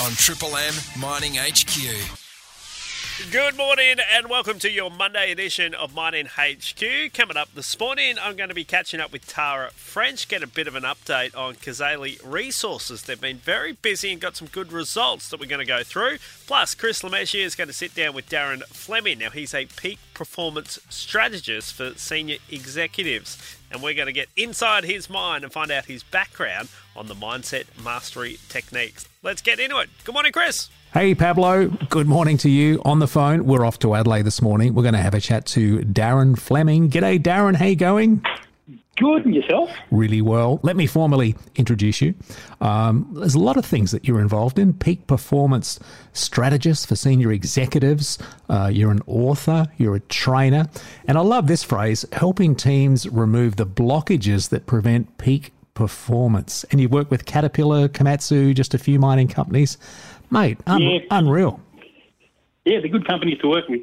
on Triple M Mining HQ. Good morning and welcome to your Monday edition of Mining HQ. Coming up this morning, I'm going to be catching up with Tara French, get a bit of an update on Cazaly Resources. They've been very busy and got some good results that we're going to go through. Plus, Chris Lemessier is going to sit down with Darren Fleming. Now, he's a peak performance strategist for senior executives, and we're going to get inside his mind and find out his background on the mindset mastery techniques. Let's get into it. Good morning, Chris. Hey Pablo, good morning to you. On the phone, we're off to Adelaide this morning. We're going to have a chat to Darren Fleming. G'day, Darren. How you going? Good, and yourself? Really well. Let me formally introduce you. Um, there's a lot of things that you're involved in. Peak performance strategist for senior executives. Uh, you're an author. You're a trainer, and I love this phrase: helping teams remove the blockages that prevent peak performance. And you work with Caterpillar, Komatsu, just a few mining companies. Mate, un- Yeah. unreal. Yeah, they're good companies to work with.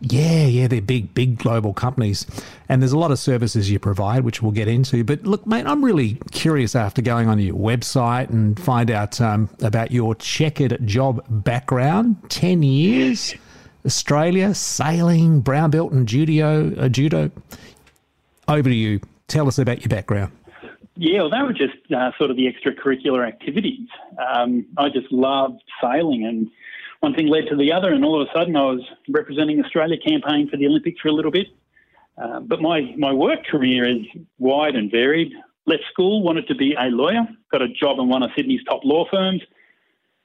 Yeah, yeah, they're big, big global companies. And there's a lot of services you provide, which we'll get into. But look, mate, I'm really curious after going on your website and find out um, about your checkered job background 10 years, Australia, sailing, brown belt, and judo. Uh, judo. Over to you. Tell us about your background. Yeah, well, they were just uh, sort of the extracurricular activities. Um, I just loved sailing, and one thing led to the other, and all of a sudden I was representing Australia campaign for the Olympics for a little bit. Uh, but my, my work career is wide and varied. Left school, wanted to be a lawyer, got a job in one of Sydney's top law firms.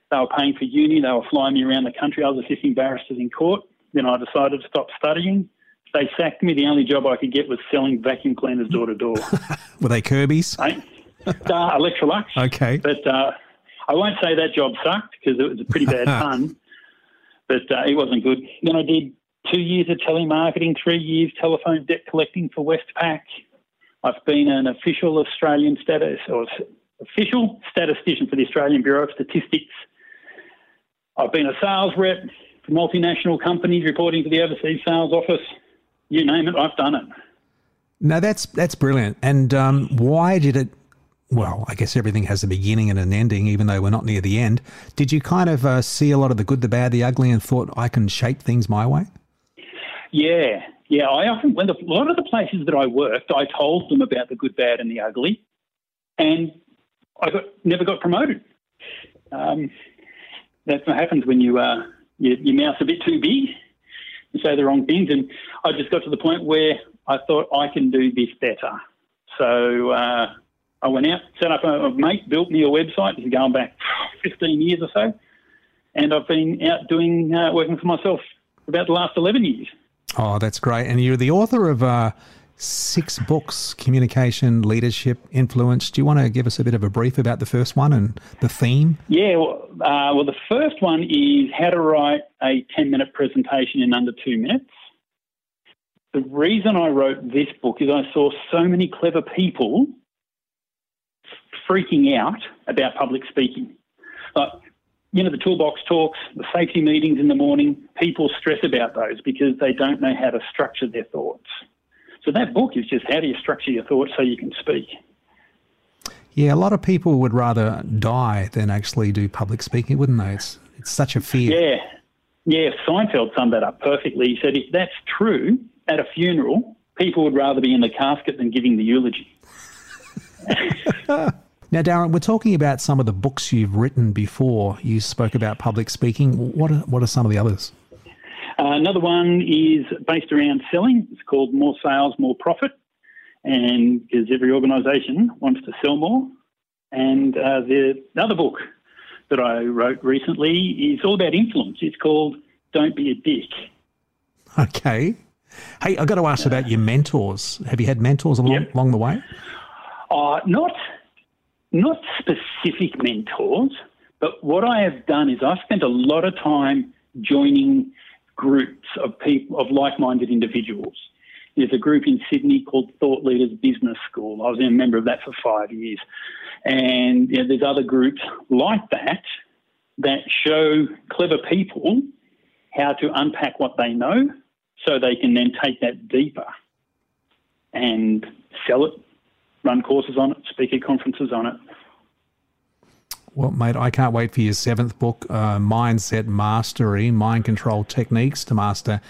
They were paying for uni, they were flying me around the country. I was assisting barristers in court. Then I decided to stop studying. They sacked me. The only job I could get was selling vacuum cleaners door to door. Were they Kirby's? Eh? uh, Electrolux. Okay. But uh, I won't say that job sucked because it was a pretty bad pun. But uh, it wasn't good. Then I did two years of telemarketing, three years telephone debt collecting for Westpac. I've been an official Australian status or official statistician for the Australian Bureau of Statistics. I've been a sales rep for multinational companies reporting to the overseas sales office. You name it, I've done it. No, that's that's brilliant. And um, why did it? Well, I guess everything has a beginning and an ending, even though we're not near the end. Did you kind of uh, see a lot of the good, the bad, the ugly, and thought I can shape things my way? Yeah, yeah. I often, when the, a lot of the places that I worked, I told them about the good, bad, and the ugly, and I got never got promoted. Um, that's what happens when you uh, your, your mouth's a bit too big. You say the wrong things, and I just got to the point where I thought I can do this better. So uh, I went out, set up a, a mate, built me a website. This is going back 15 years or so, and I've been out doing uh, working for myself for about the last 11 years. Oh, that's great. And you're the author of uh, six books communication, leadership, influence. Do you want to give us a bit of a brief about the first one and the theme? Yeah, well, uh, well, the first one is how to write a 10 minute presentation in under two minutes. The reason I wrote this book is I saw so many clever people freaking out about public speaking. Like, you know, the toolbox talks, the safety meetings in the morning, people stress about those because they don't know how to structure their thoughts. So that book is just how do you structure your thoughts so you can speak. Yeah, a lot of people would rather die than actually do public speaking, wouldn't they? It's, it's such a fear. Yeah. Yeah, Seinfeld summed that up perfectly. He said, if that's true, at a funeral, people would rather be in the casket than giving the eulogy. Now, Darren, we're talking about some of the books you've written before. You spoke about public speaking. What are, what are some of the others? Uh, another one is based around selling. It's called More Sales, More Profit. And because every organisation wants to sell more. And uh, the other book that I wrote recently is all about influence. It's called Don't Be a Dick. Okay. Hey, I've got to ask about your mentors. Have you had mentors along, Yep. along the way? Uh, not not specific mentors, but what I have done is I've spent a lot of time joining groups of people of like-minded individuals. There's a group in Sydney called Thought Leaders Business School. I was a member of that for five years, and you know, there's other groups like that that show clever people how to unpack what they know, so they can then take that deeper and sell it run courses on it, speak at conferences on it. Well, mate, I can't wait for your seventh book, uh, Mindset Mastery Mind Control Techniques to Master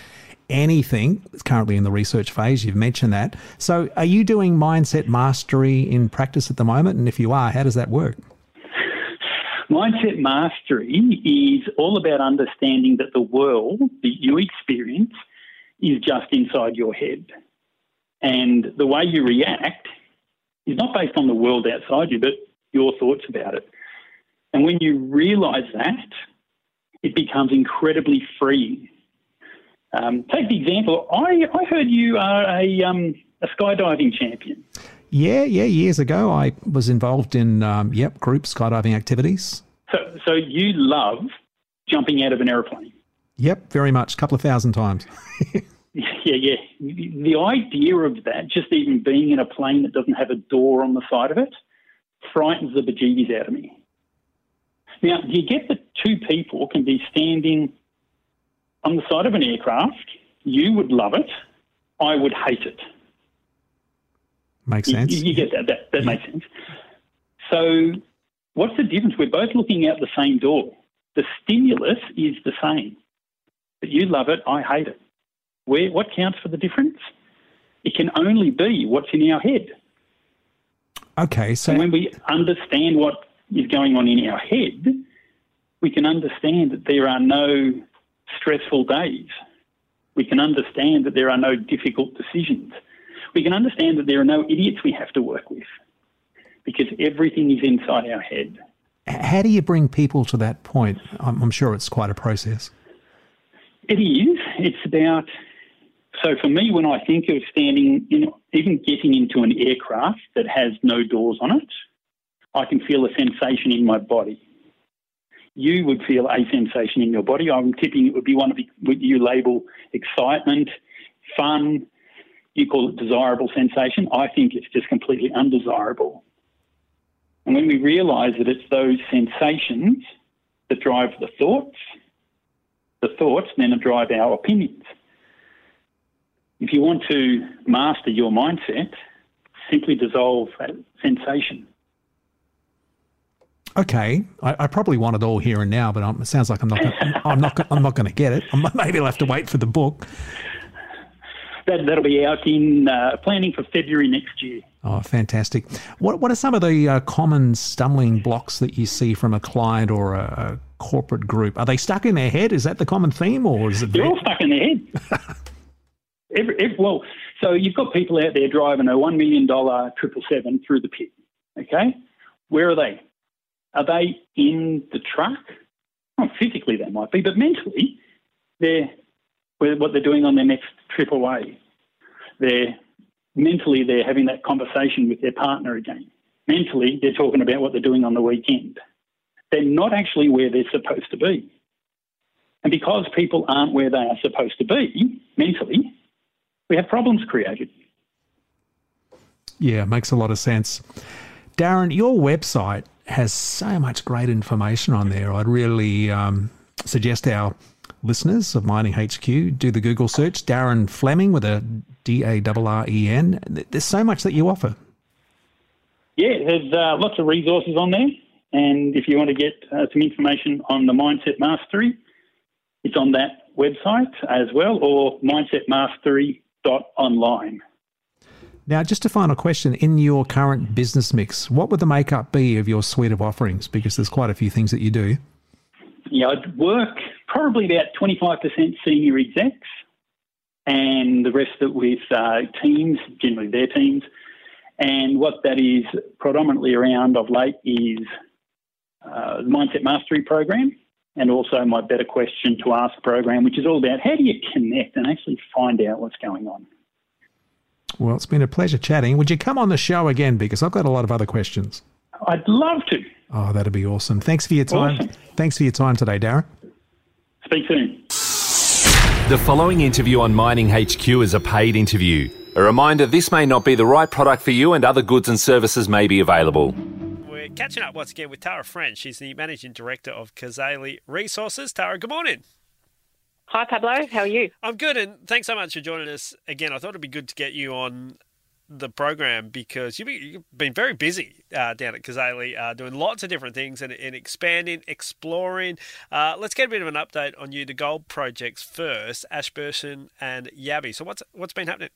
Anything. It's currently in the research phase. You've mentioned that. So, are you doing Mindset Mastery in practice at the moment? And if you are, how does that work? Mindset mastery is all about understanding that the world that you experience is just inside your head. And the way you react is not based on the world outside you, but your thoughts about it. And when you realize that, it becomes incredibly freeing. Um, take the example, I, I heard you are a, um, a skydiving champion. Yeah, yeah. Years ago, I was involved in um, yep group skydiving activities. So, so you love jumping out of an aeroplane. Yep, very much. A couple of thousand times. yeah, yeah. The idea of that, just even being in a plane that doesn't have a door on the side of it, frightens the bejeebies out of me. Now, you get that two people can be standing on the side of an aircraft. You would love it. I would hate it. Makes sense. You, you get that. That, that yeah. makes sense. So, what's the difference? We're both looking out the same door. The stimulus is the same. But you love it, I hate it. Where, what counts for the difference? It can only be what's in our head. Okay, so. And when we understand what is going on in our head, we can understand that there are no stressful days. We can understand that there are no difficult decisions we can understand that there are no idiots we have to work with because everything is inside our head. How do you bring people to that point? I'm, I'm sure it's quite a process. It is. It's about. So for me, when I think of standing, in, even getting into an aircraft that has no doors on it, I can feel a sensation in my body. You would feel a sensation in your body. I'm tipping it would be one of what you label excitement, fun, you call it desirable sensation. I think it's just completely undesirable. And when we realise that it's those sensations that drive the thoughts, the thoughts and then drive our opinions. If you want to master your mindset, simply dissolve that sensation. Okay, I, I, probably want it all here and now, but I'm, it sounds like I'm not. Gonna, I'm not. I'm not going to get it. maybe I'll have to wait for the book that, that'll be out in uh, planning for February next year. Oh, fantastic! What what are some of the uh, common stumbling blocks that you see from a client or a, a, corporate group? Are they stuck in their head? Is that the common theme, or is it? They're all stuck in their head. every, every, well, so you've got people out there driving a one million dollar triple seven through the pit. Okay, where are they? Are they in the truck? Well, physically they might be, but mentally they're what they're doing on their next trip away. They're mentally they're having that conversation with their partner again. Mentally, they're talking about what they're doing on the weekend. They're not actually where they're supposed to be. And because people aren't where they are supposed to be mentally, we have problems created. Yeah, makes a lot of sense. Darren, your website has so much great information on there. I'd really um, suggest our listeners of Mining HQ, do the Google search, Darren Fleming with a D A R R E N. There's so much that you offer. Yeah, there's uh, lots of resources on there. And if you want to get uh, some information on the Mindset Mastery, it's on that website as well, or mindsetmastery.online. Now, just a final question. In your current business mix, what would the makeup be of your suite of offerings? Because there's quite a few things that you do. Yeah, I'd work probably about 25% senior execs and the rest of it with uh, teams, generally their teams. And what that is predominantly around of late is uh, the Mindset Mastery program and also my Better Question to Ask program, which is all about how do you connect and actually find out what's going on. Well, it's been a pleasure chatting. Would you come on the show again? Because I've got a lot of other questions. I'd love to. Oh, that'd be awesome. Thanks for your time. Awesome. Thanks for your time today, Darren. Speak soon. The following interview on Mining HQ is a paid interview. A reminder this may not be the right product for you and other goods and services may be available. Catching up once again with Tara French. She's the Managing Director of Cazaly Resources. Tara, good morning. Hi, Pablo. How are you? I'm good, and thanks so much for joining us again. I thought it'd be good to get you on the program because you've been very busy uh, down at Cazaly, uh, doing lots of different things and, and expanding, exploring. Uh, let's get a bit of an update on you, the gold projects first, Ashburton and Yabby. So what's what's been happening?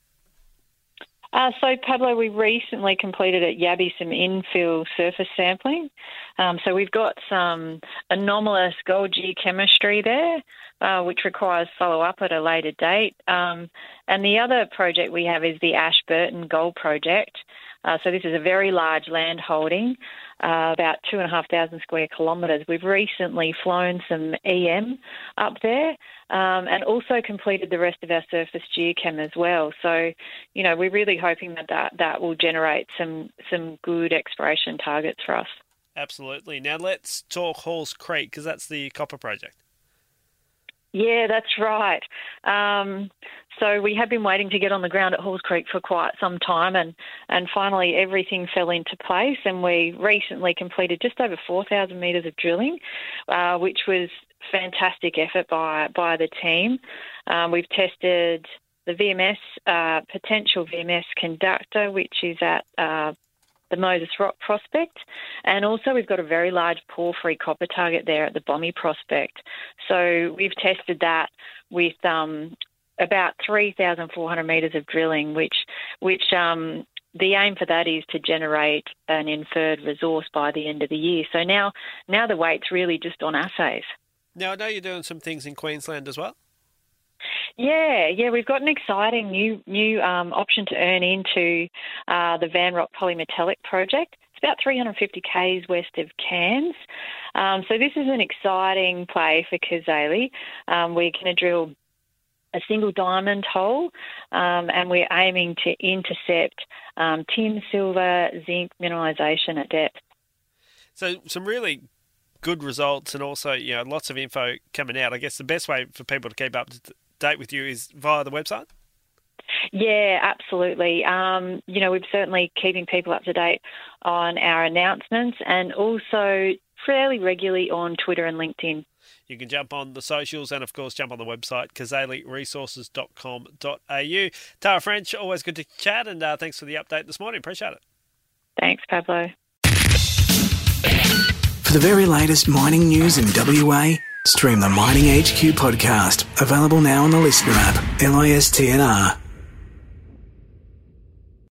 Uh, so, Pablo, we recently completed at Yabby some infill surface sampling. Um, so, we've got some anomalous gold geochemistry there, uh, which requires follow up at a later date. Um, and the other project we have is the Ashburton Gold Project. Uh, so, this is a very large land holding uh, about two and a half thousand square kilometres. We've recently flown some EM up there um, and also completed the rest of our surface geochem as well. So, you know, we're really hoping that that, that will generate some, some good exploration targets for us. Absolutely. Now let's talk Halls Creek because that's the copper project. Yeah, that's right. Um, so we have been waiting to get on the ground at Halls Creek for quite some time, and, and finally everything fell into place. And we recently completed just over 4,000 metres of drilling, uh, which was fantastic effort by by the team. Um, we've tested the VMS uh, potential VMS conductor, which is at uh, the Moses Rock prospect, and also we've got a very large porphyry copper target there at the Bommy prospect. So we've tested that with um, about 3,400 metres of drilling, which which um, the aim for that is to generate an inferred resource by the end of the year. So now now the weight's really just on assays. Now I know you're doing some things in Queensland as well. Yeah, yeah, we've got an exciting new new um, option to earn into uh, the Van Rock Polymetallic project. It's about 350 k's west of Cairns. Um, so this is an exciting play for Cazaly. Um, we're going to drill a single diamond hole, um, and we're aiming to intercept um, tin, silver, zinc mineralisation at depth. So some really good results, and also you know lots of info coming out. I guess the best way for people to keep up to date with you is via the website? Yeah, absolutely. Um, you know, we're certainly keeping people up to date on our announcements and also fairly regularly on Twitter and LinkedIn. You can jump on the socials and, of course, jump on the website, cazalyresources.com.au. Tara French, always good to chat, and uh, thanks for the update this morning. Appreciate it. Thanks, Pablo. For the very latest mining news in WA, Stream the Mining HQ podcast, available now on the Listener app, LISTNR.